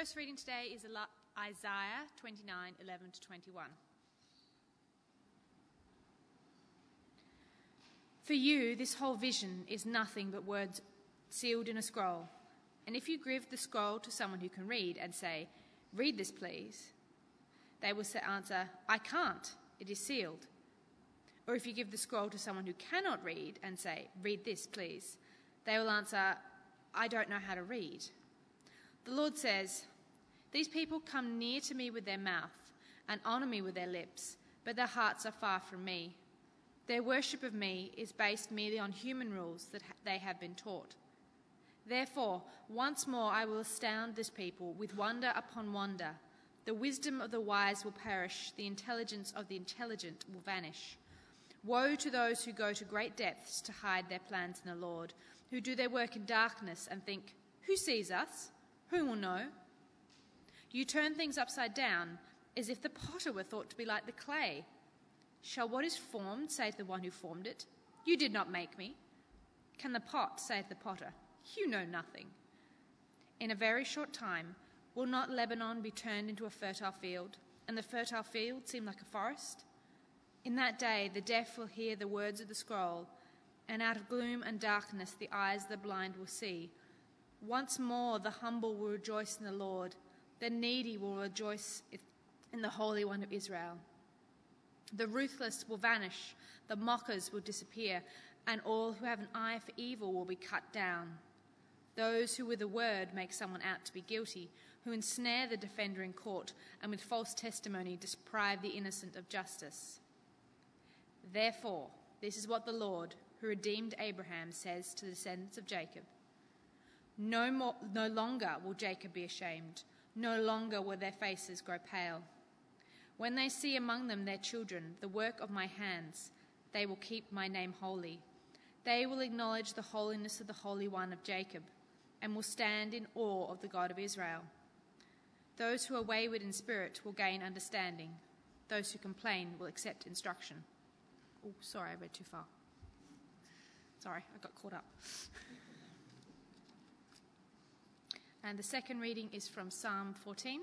First reading today is Isaiah 29 11 to 21. For you, this whole vision is nothing but words sealed in a scroll. And if you give the scroll to someone who can read and say, Read this, please, they will answer, I can't, it is sealed. Or if you give the scroll to someone who cannot read and say, Read this, please, they will answer, I don't know how to read. The Lord says, These people come near to me with their mouth and honour me with their lips, but their hearts are far from me. Their worship of me is based merely on human rules that they have been taught. Therefore, once more I will astound this people with wonder upon wonder. The wisdom of the wise will perish, the intelligence of the intelligent will vanish. Woe to those who go to great depths to hide their plans in the Lord, who do their work in darkness and think, Who sees us? Who will know? You turn things upside down, as if the potter were thought to be like the clay. Shall what is formed say the one who formed it, You did not make me? Can the pot say the potter, You know nothing? In a very short time, will not Lebanon be turned into a fertile field, and the fertile field seem like a forest? In that day, the deaf will hear the words of the scroll, and out of gloom and darkness, the eyes of the blind will see. Once more, the humble will rejoice in the Lord, the needy will rejoice in the Holy One of Israel. The ruthless will vanish, the mockers will disappear, and all who have an eye for evil will be cut down. Those who with a word make someone out to be guilty, who ensnare the defender in court, and with false testimony deprive the innocent of justice. Therefore, this is what the Lord, who redeemed Abraham, says to the descendants of Jacob no, more, no longer will Jacob be ashamed, no longer will their faces grow pale. When they see among them their children, the work of my hands, they will keep my name holy. They will acknowledge the holiness of the Holy One of Jacob and will stand in awe of the God of Israel. Those who are wayward in spirit will gain understanding. Those who complain will accept instruction. Oh, sorry, I read too far. Sorry, I got caught up. And the second reading is from Psalm 14.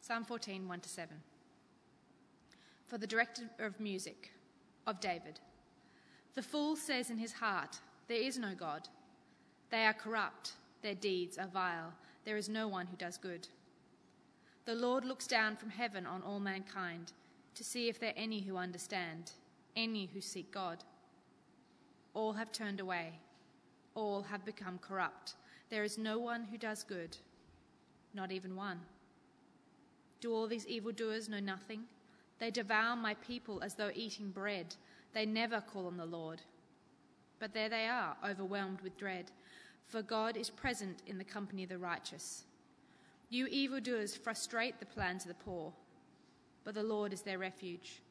Psalm 14, 1 to 7. For the director of music, of David. The fool says in his heart, There is no God. They are corrupt, their deeds are vile, there is no one who does good. The Lord looks down from heaven on all mankind to see if there are any who understand, any who seek God. All have turned away, all have become corrupt. There is no one who does good, not even one. Do all these evildoers know nothing? They devour my people as though eating bread. They never call on the Lord. But there they are, overwhelmed with dread, for God is present in the company of the righteous. You evildoers frustrate the plans of the poor but the Lord is their refuge.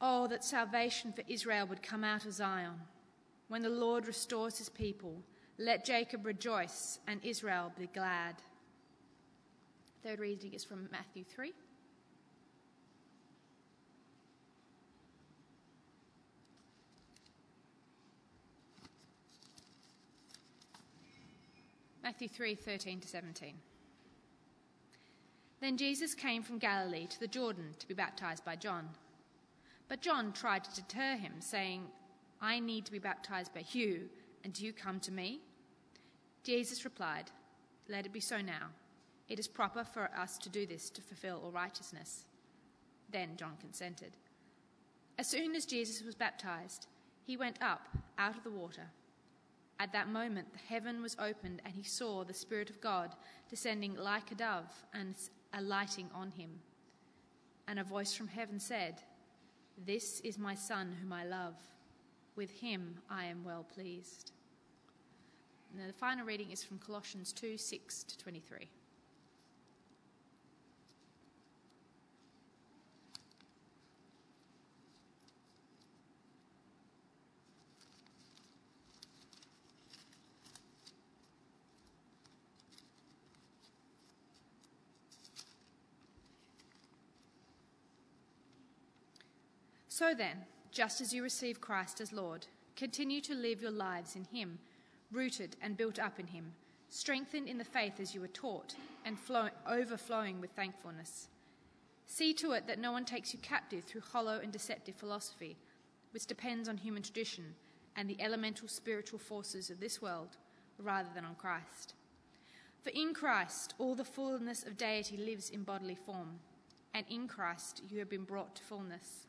Oh, that salvation for Israel would come out of Zion. When the Lord restores his people, let Jacob rejoice and Israel be glad. Third reading is from Matthew 3. Matthew 3 13 to 17. Then Jesus came from Galilee to the Jordan to be baptized by John. But John tried to deter him, saying, I need to be baptized by you, and do you come to me? Jesus replied, Let it be so now. It is proper for us to do this to fulfill all righteousness. Then John consented. As soon as Jesus was baptized, he went up out of the water. At that moment, the heaven was opened, and he saw the Spirit of God descending like a dove and alighting on him. And a voice from heaven said, This is my Son whom I love. With him I am well pleased. And the final reading is from Colossians 2 6 to 23. So then, just as you receive Christ as Lord, continue to live your lives in Him, rooted and built up in Him, strengthened in the faith as you were taught, and flow- overflowing with thankfulness. See to it that no one takes you captive through hollow and deceptive philosophy, which depends on human tradition and the elemental spiritual forces of this world, rather than on Christ. For in Christ all the fullness of deity lives in bodily form, and in Christ you have been brought to fullness.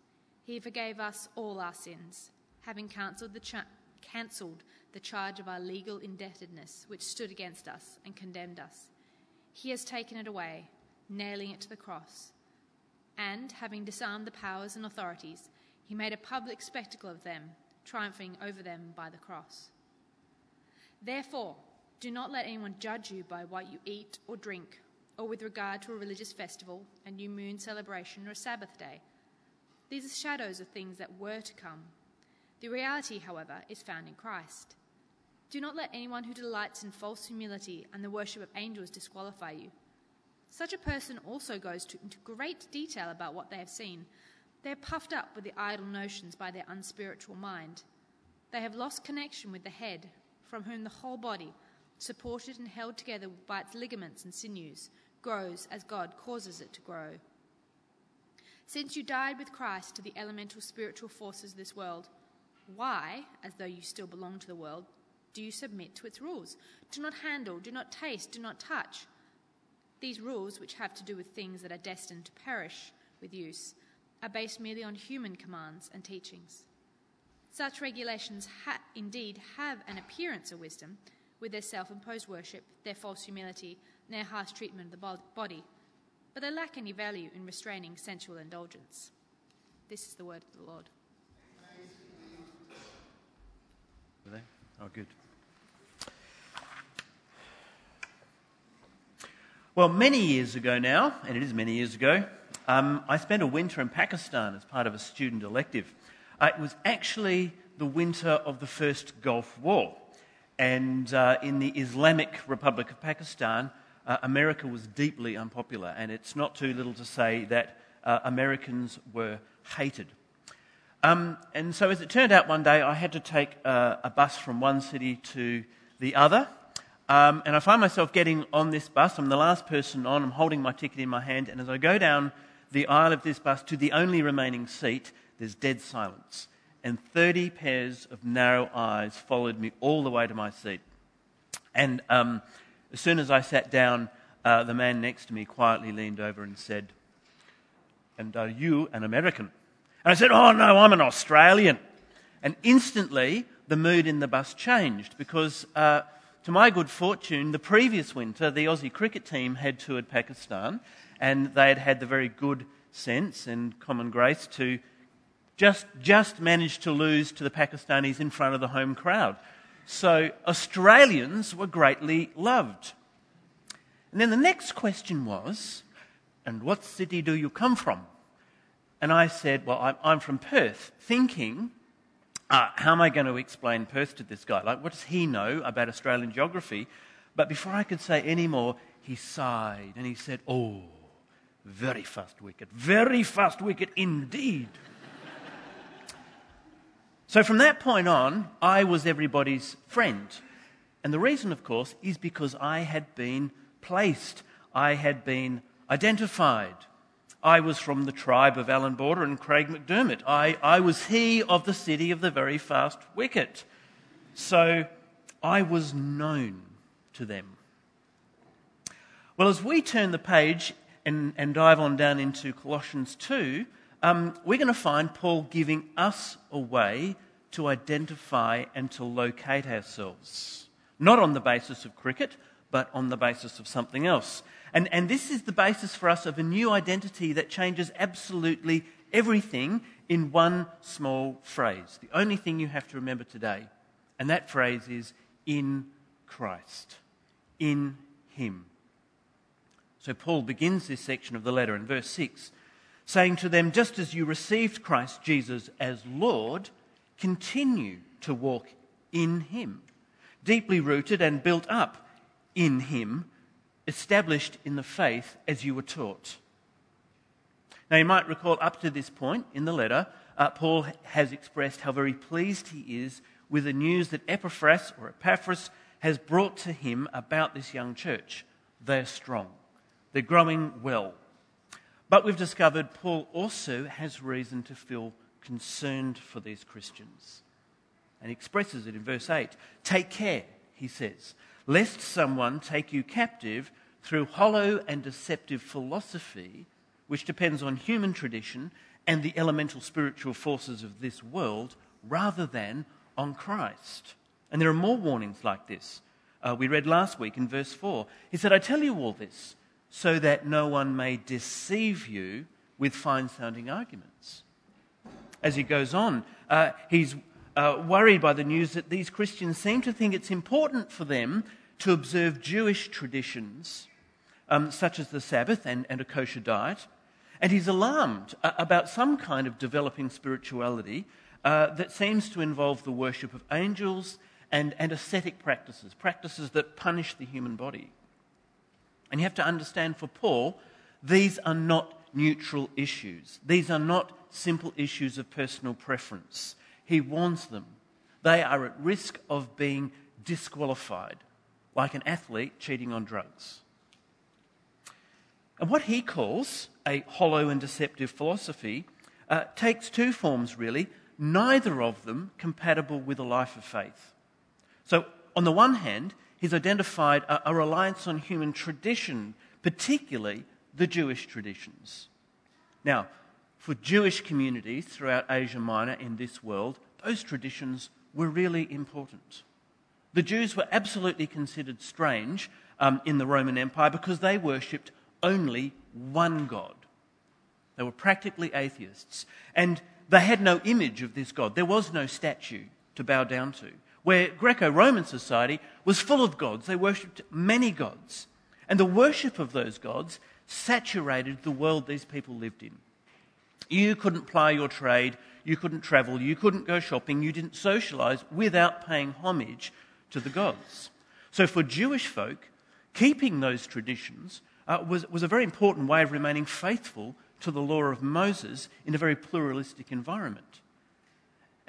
He forgave us all our sins, having cancelled the, cha- cancelled the charge of our legal indebtedness which stood against us and condemned us. He has taken it away, nailing it to the cross. And, having disarmed the powers and authorities, he made a public spectacle of them, triumphing over them by the cross. Therefore, do not let anyone judge you by what you eat or drink, or with regard to a religious festival, a new moon celebration, or a Sabbath day. These are shadows of things that were to come. The reality, however, is found in Christ. Do not let anyone who delights in false humility and the worship of angels disqualify you. Such a person also goes to, into great detail about what they have seen. They are puffed up with the idle notions by their unspiritual mind. They have lost connection with the head, from whom the whole body, supported and held together by its ligaments and sinews, grows as God causes it to grow. Since you died with Christ to the elemental spiritual forces of this world, why, as though you still belong to the world, do you submit to its rules? Do not handle, do not taste, do not touch. These rules, which have to do with things that are destined to perish with use, are based merely on human commands and teachings. Such regulations ha- indeed have an appearance of wisdom, with their self imposed worship, their false humility, and their harsh treatment of the body but they lack any value in restraining sensual indulgence. This is the word of the Lord. Were they? Oh, good. Well, many years ago now, and it is many years ago, um, I spent a winter in Pakistan as part of a student elective. Uh, it was actually the winter of the first Gulf War. And uh, in the Islamic Republic of Pakistan, uh, America was deeply unpopular, and it's not too little to say that uh, Americans were hated. Um, and so, as it turned out, one day I had to take uh, a bus from one city to the other. Um, and I find myself getting on this bus. I'm the last person on. I'm holding my ticket in my hand. And as I go down the aisle of this bus to the only remaining seat, there's dead silence. And 30 pairs of narrow eyes followed me all the way to my seat. And um, as soon as I sat down, uh, the man next to me quietly leaned over and said, And are you an American? And I said, Oh, no, I'm an Australian. And instantly, the mood in the bus changed because, uh, to my good fortune, the previous winter, the Aussie cricket team had toured Pakistan and they had had the very good sense and common grace to just, just manage to lose to the Pakistanis in front of the home crowd. So Australians were greatly loved. And then the next question was, and what city do you come from? And I said, well, I'm from Perth, thinking, uh, how am I going to explain Perth to this guy? Like, what does he know about Australian geography? But before I could say any more, he sighed and he said, oh, very fast wicket, very fast wicket indeed. So from that point on, I was everybody's friend. And the reason, of course, is because I had been placed, I had been identified. I was from the tribe of Allan Border and Craig McDermott. I, I was he of the city of the very fast wicket. So I was known to them. Well, as we turn the page and, and dive on down into Colossians 2, um, we're going to find Paul giving us a way to identify and to locate ourselves. Not on the basis of cricket, but on the basis of something else. And, and this is the basis for us of a new identity that changes absolutely everything in one small phrase. The only thing you have to remember today, and that phrase is in Christ. In Him. So Paul begins this section of the letter in verse 6 saying to them, Just as you received Christ Jesus as Lord, continue to walk in Him, deeply rooted and built up in Him, established in the faith as you were taught. Now, you might recall up to this point in the letter, uh, Paul has expressed how very pleased he is with the news that Epaphras or Epaphras has brought to him about this young church. They're strong, they're growing well. But we've discovered Paul also has reason to feel concerned for these Christians. And he expresses it in verse 8. Take care, he says, lest someone take you captive through hollow and deceptive philosophy which depends on human tradition and the elemental spiritual forces of this world rather than on Christ. And there are more warnings like this. Uh, we read last week in verse 4. He said, I tell you all this so that no one may deceive you with fine sounding arguments. As he goes on, uh, he's uh, worried by the news that these Christians seem to think it's important for them to observe Jewish traditions, um, such as the Sabbath and, and a kosher diet, and he's alarmed uh, about some kind of developing spirituality uh, that seems to involve the worship of angels and, and ascetic practices, practices that punish the human body. And you have to understand for Paul, these are not neutral issues. These are not simple issues of personal preference. He warns them. They are at risk of being disqualified, like an athlete cheating on drugs. And what he calls a hollow and deceptive philosophy uh, takes two forms, really, neither of them compatible with a life of faith. So, on the one hand, he's identified a, a reliance on human tradition, particularly the Jewish traditions. Now, for Jewish communities throughout Asia Minor in this world, those traditions were really important. The Jews were absolutely considered strange um, in the Roman Empire because they worshipped only one God. They were practically atheists. And they had no image of this God. There was no statue to bow down to. Where Greco Roman society was full of gods, they worshipped many gods. And the worship of those gods saturated the world these people lived in. You couldn't ply your trade, you couldn't travel, you couldn't go shopping, you didn't socialize without paying homage to the gods. So for Jewish folk, keeping those traditions uh, was, was a very important way of remaining faithful to the law of Moses in a very pluralistic environment.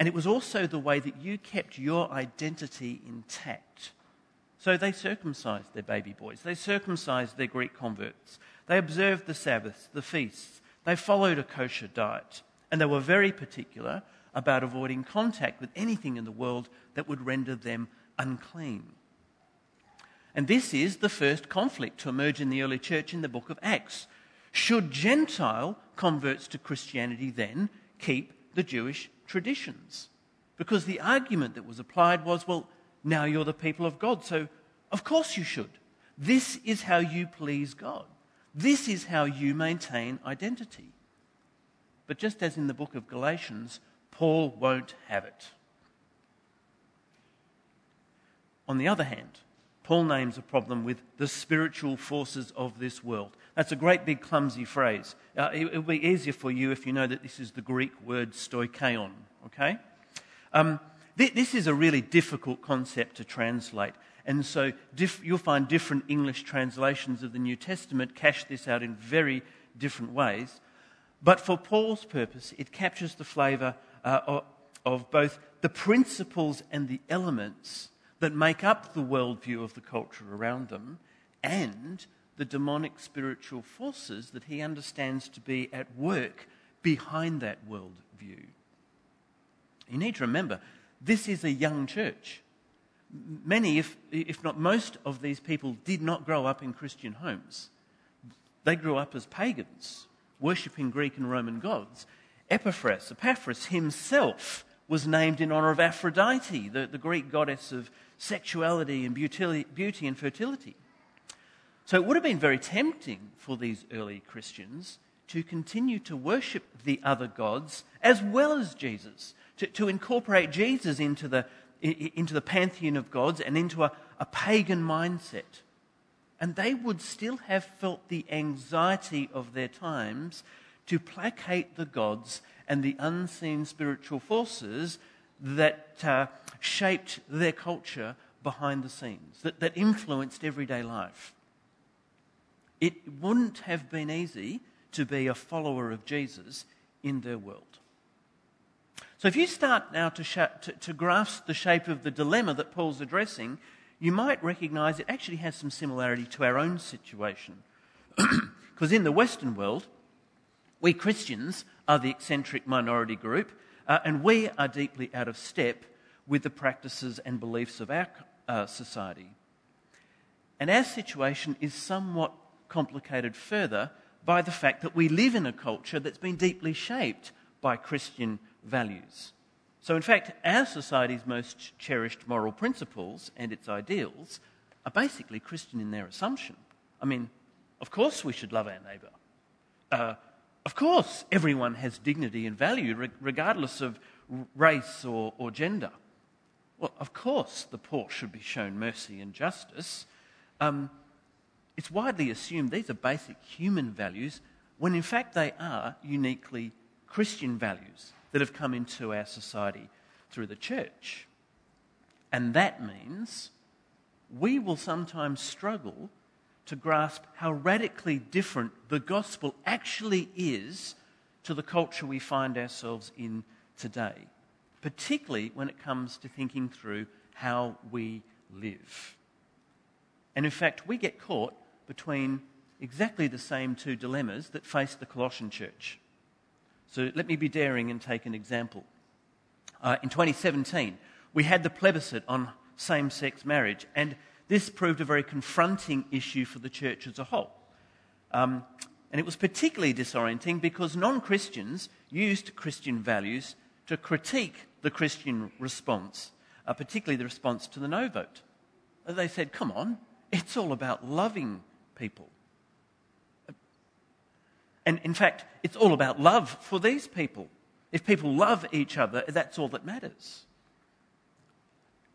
And it was also the way that you kept your identity intact. So they circumcised their baby boys, they circumcised their Greek converts, they observed the Sabbaths, the feasts, they followed a kosher diet, and they were very particular about avoiding contact with anything in the world that would render them unclean. And this is the first conflict to emerge in the early church in the book of Acts. Should Gentile converts to Christianity then keep the Jewish traditions? Because the argument that was applied was well, now you're the people of God, so of course you should. This is how you please God. This is how you maintain identity. But just as in the book of Galatians, Paul won't have it. On the other hand, Paul names a problem with the spiritual forces of this world. That's a great big clumsy phrase. Uh, it, will be easier for you if you know that this is the Greek word stoicheon, okay? Um, th- this is a really difficult concept to translate. And so diff- you'll find different English translations of the New Testament cash this out in very different ways. But for Paul's purpose, it captures the flavour uh, of, of both the principles and the elements that make up the worldview of the culture around them and the demonic spiritual forces that he understands to be at work behind that worldview. You need to remember, this is a young church. Many, if, if not most, of these people did not grow up in Christian homes. They grew up as pagans, worshipping Greek and Roman gods. Epaphras, Epaphras himself was named in honor of Aphrodite, the, the Greek goddess of sexuality and beauty, beauty and fertility. So it would have been very tempting for these early Christians to continue to worship the other gods as well as Jesus, to, to incorporate Jesus into the, into the pantheon of gods and into a, a pagan mindset. And they would still have felt the anxiety of their times to placate the gods and the unseen spiritual forces that uh, shaped their culture behind the scenes, that, that influenced everyday life. It wouldn't have been easy to be a follower of Jesus in their world. So, if you start now to, sh- to, to grasp the shape of the dilemma that Paul's addressing, you might recognize it actually has some similarity to our own situation. Because in the Western world, we Christians are the eccentric minority group, uh, and we are deeply out of step with the practices and beliefs of our uh, society. And our situation is somewhat complicated further by the fact that we live in a culture that's been deeply shaped by Christian values. So, in fact, our society's most cherished moral principles and its ideals are basically Christian in their assumption. I mean, of course we should love our neighbour. Uh, of course, everyone has dignity and value, regardless of race or, or gender. Well, of course, the poor should be shown mercy and justice. Um, it's widely assumed these are basic human values when in fact they are uniquely Christian values that have come into our society through the church. And that means we will sometimes struggle to grasp how radically different the gospel actually is to the culture we find ourselves in today, particularly when it comes to thinking through how we live. And in fact, we get caught between exactly the same two dilemmas that face the Colossian church. So let me be daring and take an example. Uh, in 2017, we had the plebiscite on same sex marriage, and this proved a very confronting issue for the church as a whole. Um, and it was particularly disorienting because non Christians used Christian values to critique the Christian response, uh, particularly the response to the no vote. They said, come on, it's all about loving people. And in fact, it's all about love for these people. If people love each other, that's all that matters.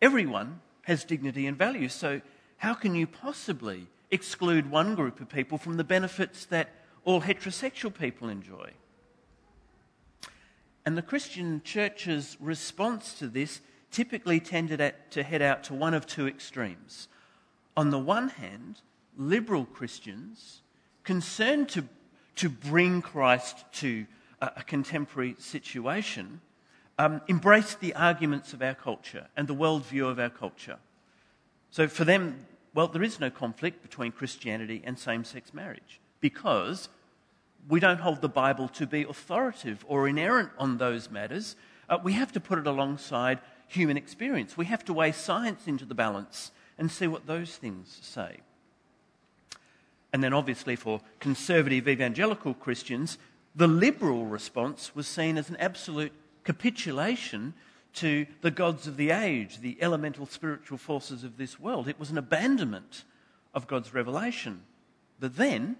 Everyone has dignity and value, so how can you possibly exclude one group of people from the benefits that all heterosexual people enjoy? And the Christian church's response to this typically tended at, to head out to one of two extremes. On the one hand, liberal Christians, concerned to, to bring Christ to a, a contemporary situation, um, embraced the arguments of our culture and the worldview of our culture. So for them, well, there is no conflict between Christianity and same sex marriage because we don't hold the Bible to be authoritative or inerrant on those matters. Uh, we have to put it alongside human experience. We have to weigh science into the balance and see what those things say. And then, obviously, for conservative evangelical Christians, the liberal response was seen as an absolute capitulation to the gods of the age, the elemental spiritual forces of this world. It was an abandonment of God's revelation. But then,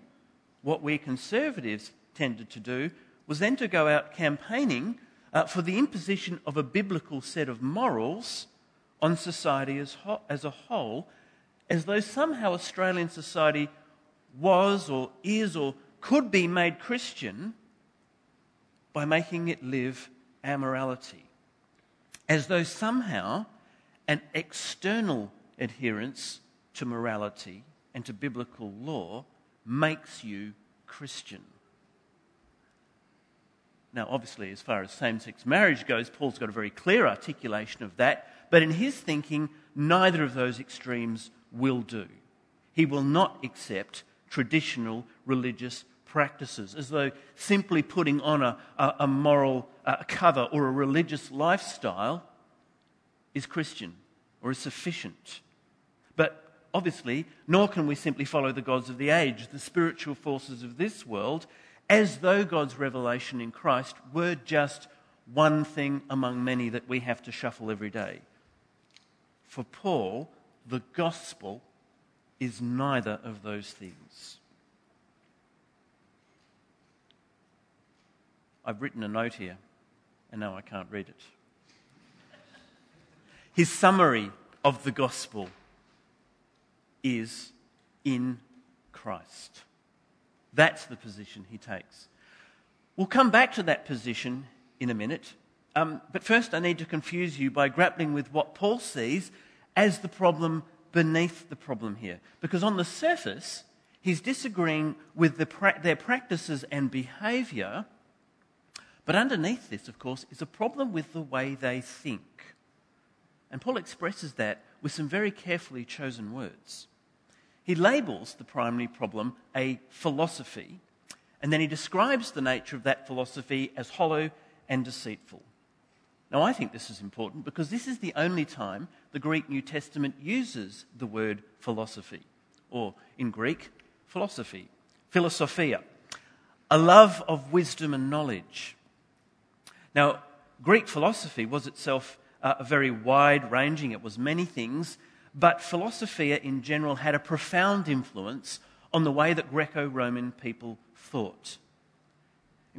what we conservatives tended to do was then to go out campaigning uh, for the imposition of a biblical set of morals on society as, ho- as a whole, as though somehow Australian society was or is or could be made Christian by making it live our morality. As though somehow an external adherence to morality and to biblical law makes you Christian. Now, obviously, as far as same sex marriage goes, Paul's got a very clear articulation of that, but in his thinking, neither of those extremes will do. He will not accept traditional religious practices, as though simply putting on a, a, a moral uh, cover or a religious lifestyle is Christian or is sufficient. But obviously, nor can we simply follow the gods of the age, the spiritual forces of this world, as though God's revelation in Christ were just one thing among many that we have to shuffle every day. For Paul, the gospel is neither of those things. I've written a note here, and now I can't read it. His summary of the gospel is in Christ. That's the position he takes. We'll come back to that position in a minute. Um, but first, I need to confuse you by grappling with what Paul sees as the problem beneath the problem here. Because on the surface, he's disagreeing with the pra- their practices and behavior. But underneath this, of course, is a problem with the way they think. And Paul expresses that with some very carefully chosen words. He labels the primary problem a philosophy, and then he describes the nature of that philosophy as hollow and deceitful. Now, I think this is important because this is the only time the Greek New Testament uses the word philosophy, or in Greek, philosophy, philosophia, a love of wisdom and knowledge. Now, Greek philosophy was itself uh, very wide ranging, it was many things, but philosophia in general had a profound influence on the way that Greco Roman people thought.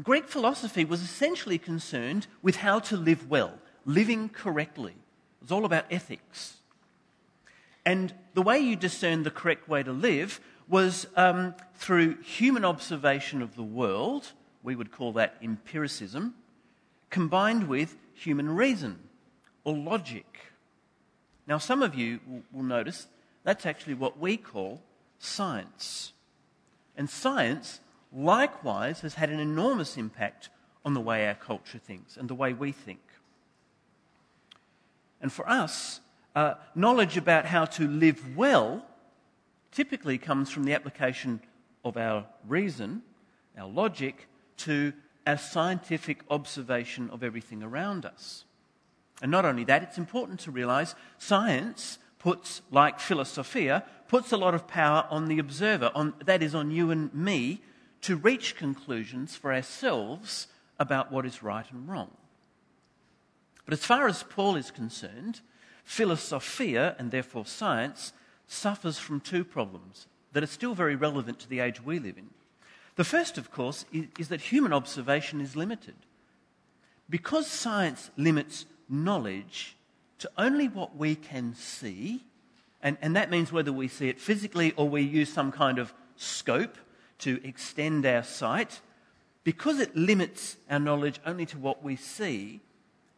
Greek philosophy was essentially concerned with how to live well, living correctly. It was all about ethics. And the way you discerned the correct way to live was um, through human observation of the world, we would call that empiricism, combined with human reason or logic. Now, some of you will, notice that's actually what we call science. And science likewise has had an enormous impact on the way our culture thinks and the way we think. And for us, uh, knowledge about how to live well typically comes from the application of our reason, our logic, to our scientific observation of everything around us. And not only that, it's important to realize science puts, like philosophia, puts a lot of power on the observer, on, that is, on you and me, to reach conclusions for ourselves about what is right and wrong. But as far as Paul is concerned, philosophia, and therefore science, suffers from two problems that are still very relevant to the age we live in. The first, of course, is, that human observation is limited. Because science limits knowledge to only what we can see, and, and that means whether we see it physically or we use some kind of scope to extend our sight, because it limits our knowledge only to what we see,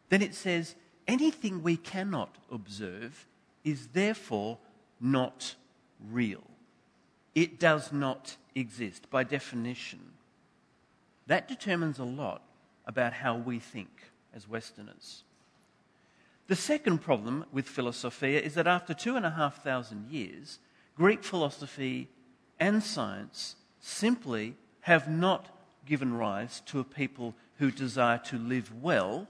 then it says anything we cannot observe is therefore not real. It does not exist by definition. That determines a lot about how we think as Westerners. The second problem with philosophia is that after two and a half thousand years, Greek philosophy and science simply have not given rise to a people who desire to live well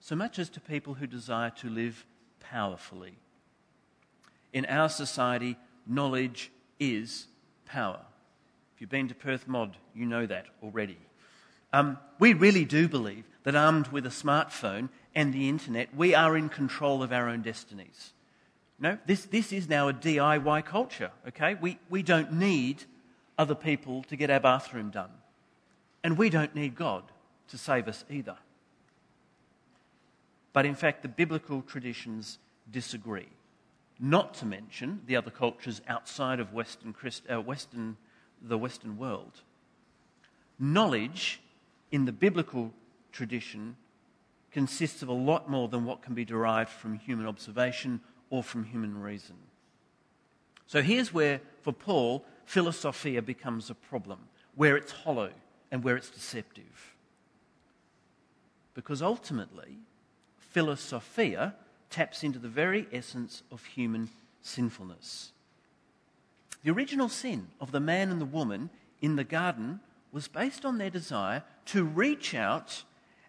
so much as to people who desire to live powerfully. In our society, knowledge is power. If you've been to Perth Mod, you know that already. Um, we really do believe that armed with a smartphone and the internet, we are in control of our own destinies. No, this, this is now a DIY culture, okay? We, we don't need other people to get our bathroom done. And we don't need God to save us either. But in fact, the biblical traditions disagree. Not to mention the other cultures outside of Western, Christ, uh, Western, the Western world. Knowledge in the biblical tradition consists of a lot more than what can be derived from human observation or from human reason. So here's where, for Paul, philosophia becomes a problem, where it's hollow and where it's deceptive. Because ultimately, philosophia taps into the very essence of human sinfulness. The original sin of the man and the woman in the garden was based on their desire to reach out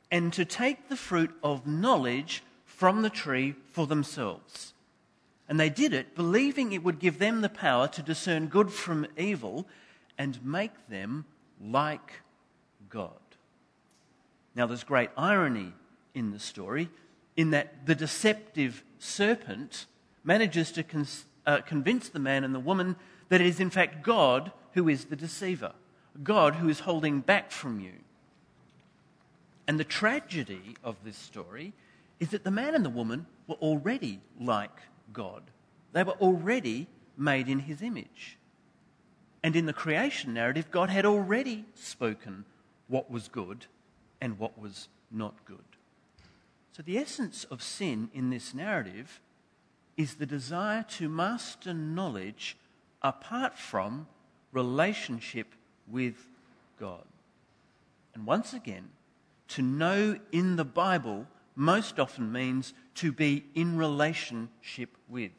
and to take the fruit of knowledge from the tree for themselves. And they did it believing it would give them the power to discern good from evil and make them like God. Now, there's great irony in the story in that the deceptive serpent manages to con- uh, convince the man and the woman that it is, in fact, God who is the deceiver, God who is holding back from you. And the tragedy of this story is that the man and the woman were already like God. They were already made in his image. And in the creation narrative, God had already spoken what was good and what was not good. So, the essence of sin in this narrative is the desire to master knowledge apart from relationship with God. And once again, to know in the Bible most often means to be in relationship with.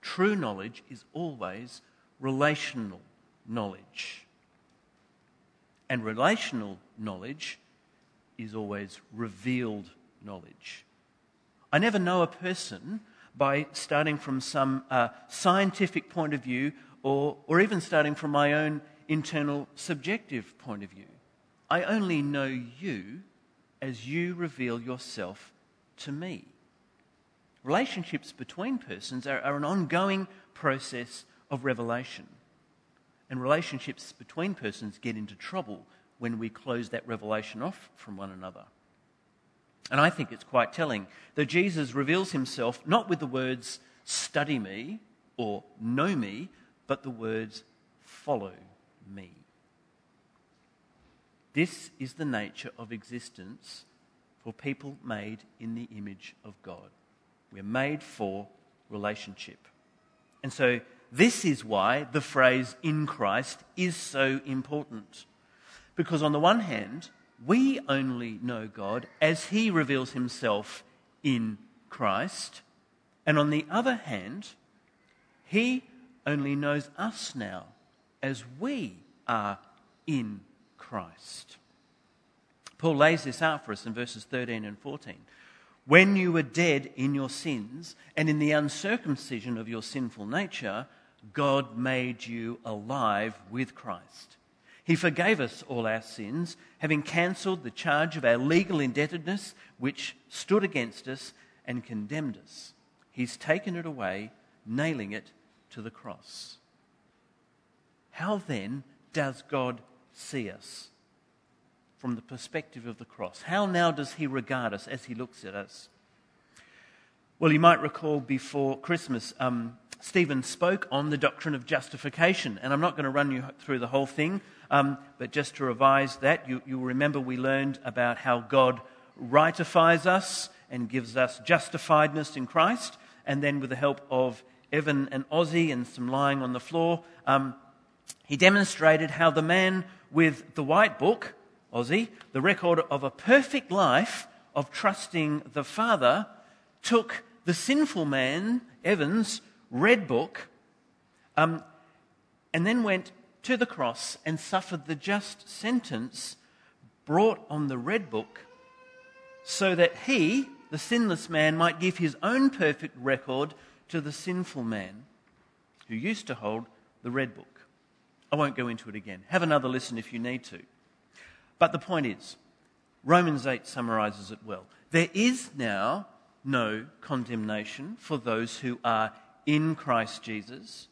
True knowledge is always relational knowledge. And relational knowledge is always revealed knowledge. I never know a person by starting from some uh, scientific point of view or, or even starting from my own internal subjective point of view. I only know you as you reveal yourself to me. Relationships between persons are, are an ongoing process of revelation. And relationships between persons get into trouble when we close that revelation off from one another. And I think it's quite telling that Jesus reveals himself not with the words, study me or know me, but the words, follow me. This is the nature of existence for people made in the image of God. We're made for relationship. And so, this is why the phrase in Christ is so important. Because, on the one hand, we only know God as He reveals Himself in Christ. And on the other hand, He only knows us now as we are in Christ. Paul lays this out for us in verses 13 and 14. When you were dead in your sins and in the uncircumcision of your sinful nature, God made you alive with Christ. He forgave us all our sins, having cancelled the charge of our legal indebtedness which stood against us and condemned us. He's taken it away, nailing it to the cross. How then does God see us? From the perspective of the cross. How now does he regard us as he looks at us? Well, you might recall before Christmas, um, Stephen spoke on the doctrine of justification, and I'm not going to run you through the whole thing. Um, but just to revise that, you, you remember we learned about how God rightifies us and gives us justifiedness in Christ. And then, with the help of Evan and Ozzy and some lying on the floor, um, he demonstrated how the man with the white book, Ozzy, the record of a perfect life of trusting the Father, took the sinful man, Evan's, red book, um, and then went to the cross and suffered the just sentence brought on the red book so that he, the sinless man, might give his own perfect record to the sinful man who used to hold the red book. I won't go into it again. Have another listen if you need to. But the point is, Romans 8 summarizes it well. There is now no condemnation for those who are in Christ Jesus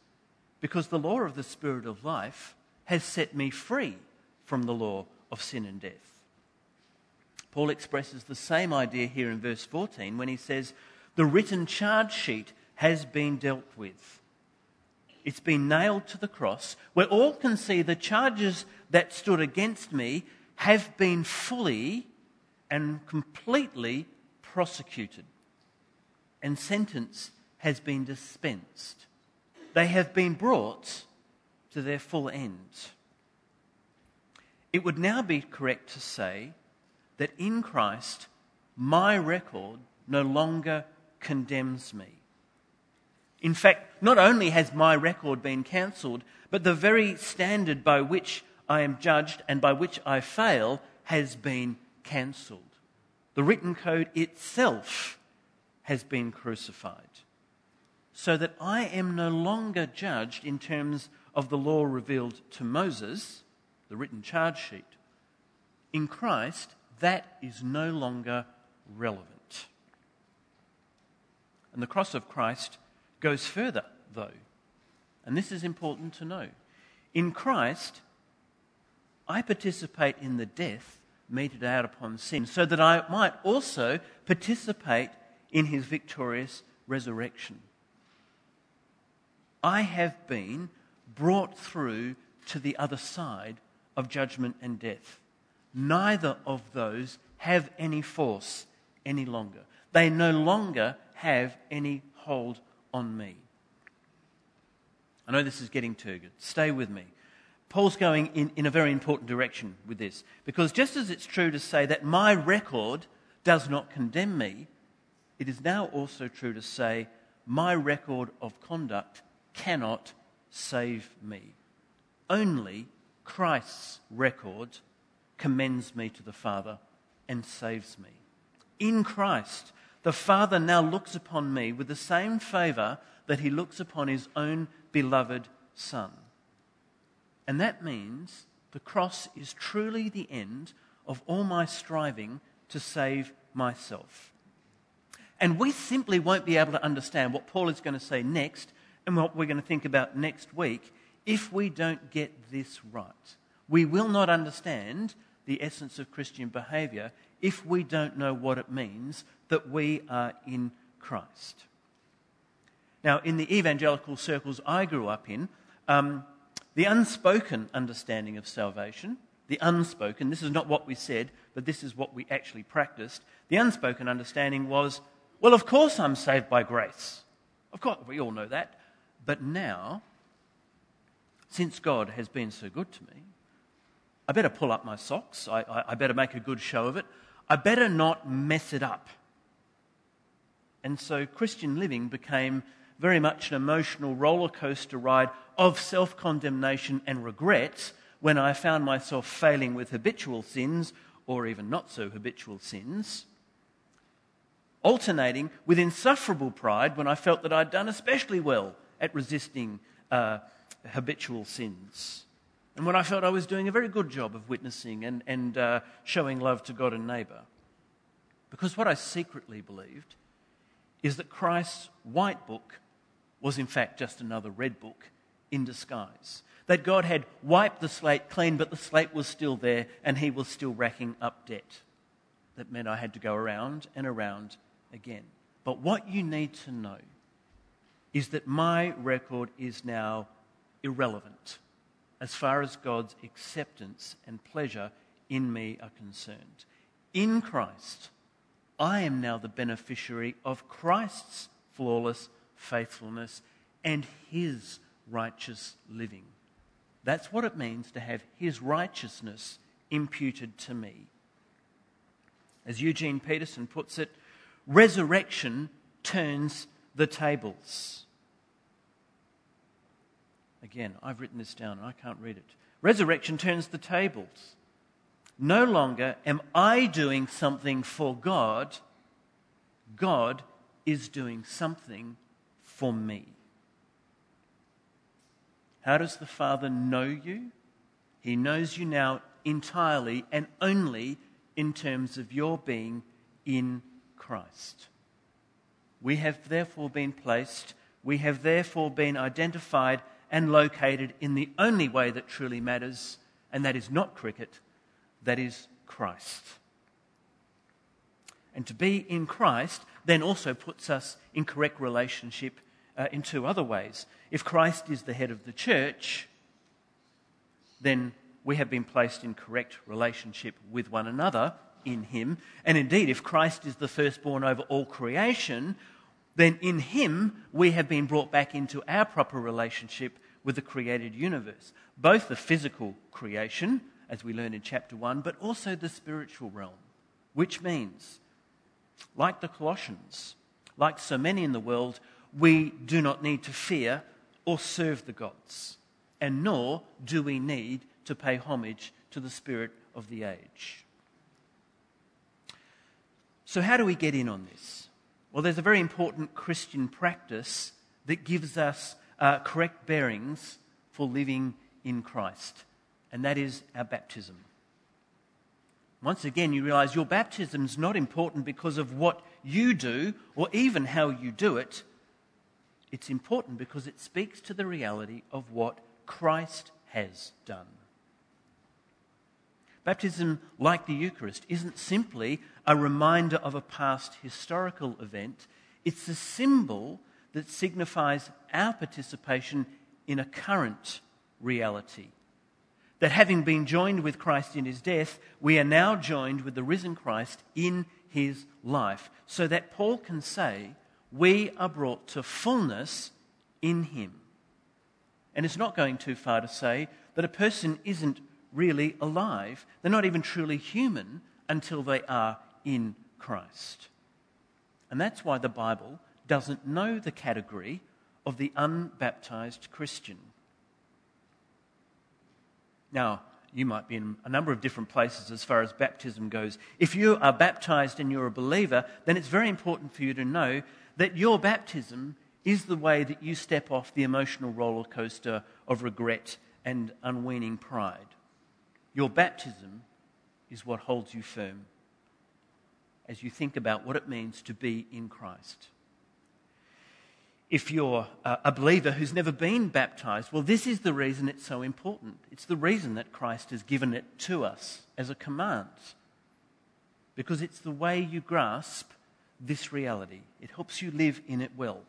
because the law of the Spirit of life has set me free from the law of sin and death. Paul expresses the same idea here in verse 14 when he says, The written charge sheet has been dealt with. It's been nailed to the cross, where all can see the charges that stood against me have been fully and completely prosecuted, and sentence has been dispensed they have been brought to their full end. It would now be correct to say that in Christ, my record no longer condemns me. In fact, not only has my record been cancelled, but the very standard by which I am judged and by which I fail has been cancelled. The written code itself has been crucified so that I am no longer judged in terms of the law revealed to Moses, the written charge sheet. In Christ, that is no longer relevant. And the cross of Christ goes further, though. And this is important to know. In Christ, I participate in the death meted out upon sin, so that I might also participate in his victorious resurrection. I have been brought through to the other side of judgment and death. Neither of those have any force any longer. They no longer have any hold on me. I know this is getting turgid. Stay with me. Paul's going in, in a very important direction with this. Because just as it's true to say that my record does not condemn me, it is now also true to say my record of conduct cannot save me. Only Christ's record commends me to the Father and saves me. In Christ, the Father now looks upon me with the same favour that he looks upon his own beloved Son. And that means the cross is truly the end of all my striving to save myself. And we simply won't be able to understand what Paul is going to say next and what we're going to think about next week if we don't get this right. We will not understand the essence of Christian behaviour if we don't know what it means that we are in Christ. Now, in the evangelical circles I grew up in, um, the unspoken understanding of salvation, the unspoken, this is not what we said, but this is what we actually practiced. The unspoken understanding was, well, of course I'm saved by grace. Of course, we all know that. But now, since God has been so good to me, I better pull up my socks. I, I, I better make a good show of it. I better not mess it up. And so Christian living became very much an emotional roller coaster ride of self condemnation and regrets when I found myself failing with habitual sins or even not so habitual sins, alternating with insufferable pride when I felt that I'd done especially well at resisting uh, habitual sins. And when I felt I was doing a very good job of witnessing and, and uh, showing love to God and neighbour. Because what I secretly believed is that Christ's white book was in fact just another red book in disguise. That God had wiped the slate clean, but the slate was still there and he was still racking up debt. That meant I had to go around and around again. But what you need to know is that my record is now irrelevant as far as God's acceptance and pleasure in me are concerned. In Christ, I am now the beneficiary of Christ's flawless faithfulness and his righteous living. That's what it means to have his righteousness imputed to me. As Eugene Peterson puts it, resurrection turns the tables. Again, I've written this down and I can't read it. Resurrection turns the tables. No longer am I doing something for God, God is doing something for me. How does the Father know you? He knows you now entirely and only in terms of your being in Christ. We have therefore been placed, we have therefore been identified and located in the only way that truly matters, and that is not cricket, that is Christ. And to be in Christ then also puts us in correct relationship uh, in two other ways. If Christ is the head of the church, then we have been placed in correct relationship with one another in Him. And indeed, if Christ is the firstborn over all creation, then in Him we have been brought back into our proper relationship with the created universe, both the physical creation, as we learn in chapter 1, but also the spiritual realm, which means, like the Colossians, like so many in the world, we do not need to fear or serve the gods, and nor do we need to pay homage to the spirit of the age. So, how do we get in on this? Well, there's a very important Christian practice that gives us uh, correct bearings for living in Christ, and that is our baptism. Once again, you realize your baptism is not important because of what you do or even how you do it. It's important because it speaks to the reality of what Christ has done. Baptism, like the Eucharist, isn't simply a reminder of a past historical event, it's a symbol that signifies our participation in a current reality. That having been joined with Christ in his death, we are now joined with the risen Christ in his life, so that Paul can say, We are brought to fullness in him. And it's not going too far to say that a person isn't really alive. They're not even truly human until they are in Christ. And that's why the Bible doesn't know the category of the unbaptized Christian. Now, you might be in a number of different places as far as baptism goes. If you are baptized and you're a believer, then it's very important for you to know that your baptism is the way that you step off the emotional roller coaster of regret and unweaning pride. Your baptism is what holds you firm as you think about what it means to be in Christ. If you're a believer who's never been baptized, well, this is the reason it's so important. It's the reason that Christ has given it to us as a command. Because it's the way you grasp this reality, it helps you live in it well.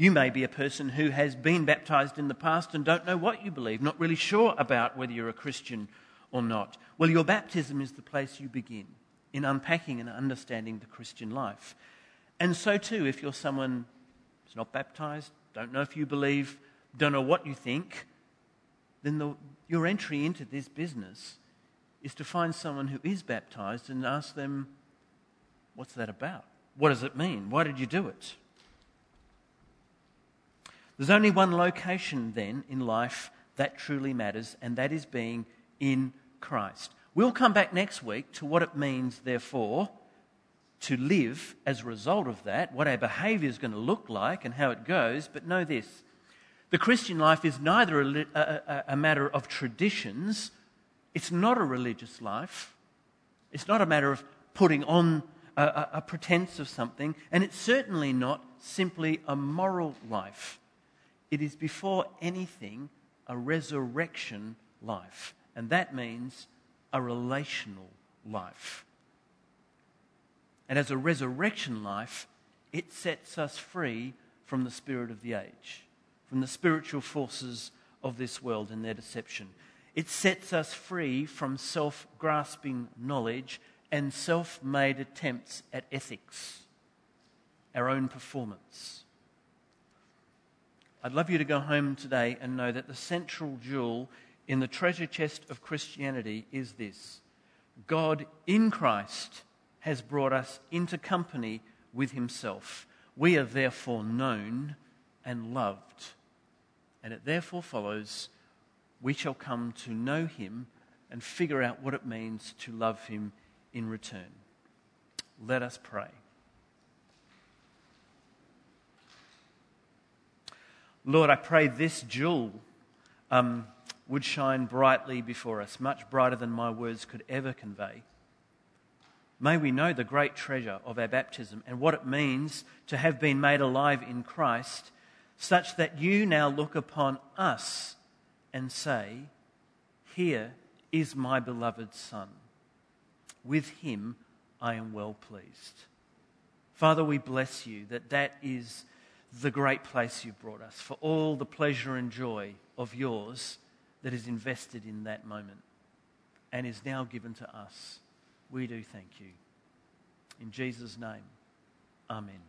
You may be a person who has been baptized in the past and don't know what you believe, not really sure about whether you're a Christian or not. Well, your baptism is the place you begin in unpacking and understanding the Christian life. And so, too, if you're someone who's not baptized, don't know if you believe, don't know what you think, then the, your entry into this business is to find someone who is baptized and ask them, What's that about? What does it mean? Why did you do it? There's only one location then in life that truly matters, and that is being in Christ. We'll come back next week to what it means, therefore, to live as a result of that, what our behaviour is going to look like, and how it goes. But know this the Christian life is neither a, a, a matter of traditions, it's not a religious life, it's not a matter of putting on a, a pretense of something, and it's certainly not simply a moral life. It is before anything a resurrection life. And that means a relational life. And as a resurrection life, it sets us free from the spirit of the age, from the spiritual forces of this world and their deception. It sets us free from self grasping knowledge and self made attempts at ethics, our own performance. I'd love you to go home today and know that the central jewel in the treasure chest of Christianity is this God in Christ has brought us into company with Himself. We are therefore known and loved. And it therefore follows we shall come to know Him and figure out what it means to love Him in return. Let us pray. Lord, I pray this jewel um, would shine brightly before us, much brighter than my words could ever convey. May we know the great treasure of our baptism and what it means to have been made alive in Christ, such that you now look upon us and say, Here is my beloved Son. With him I am well pleased. Father, we bless you that that is the great place you've brought us, for all the pleasure and joy of yours that is invested in that moment and is now given to us. We do thank you. In Jesus' name, amen.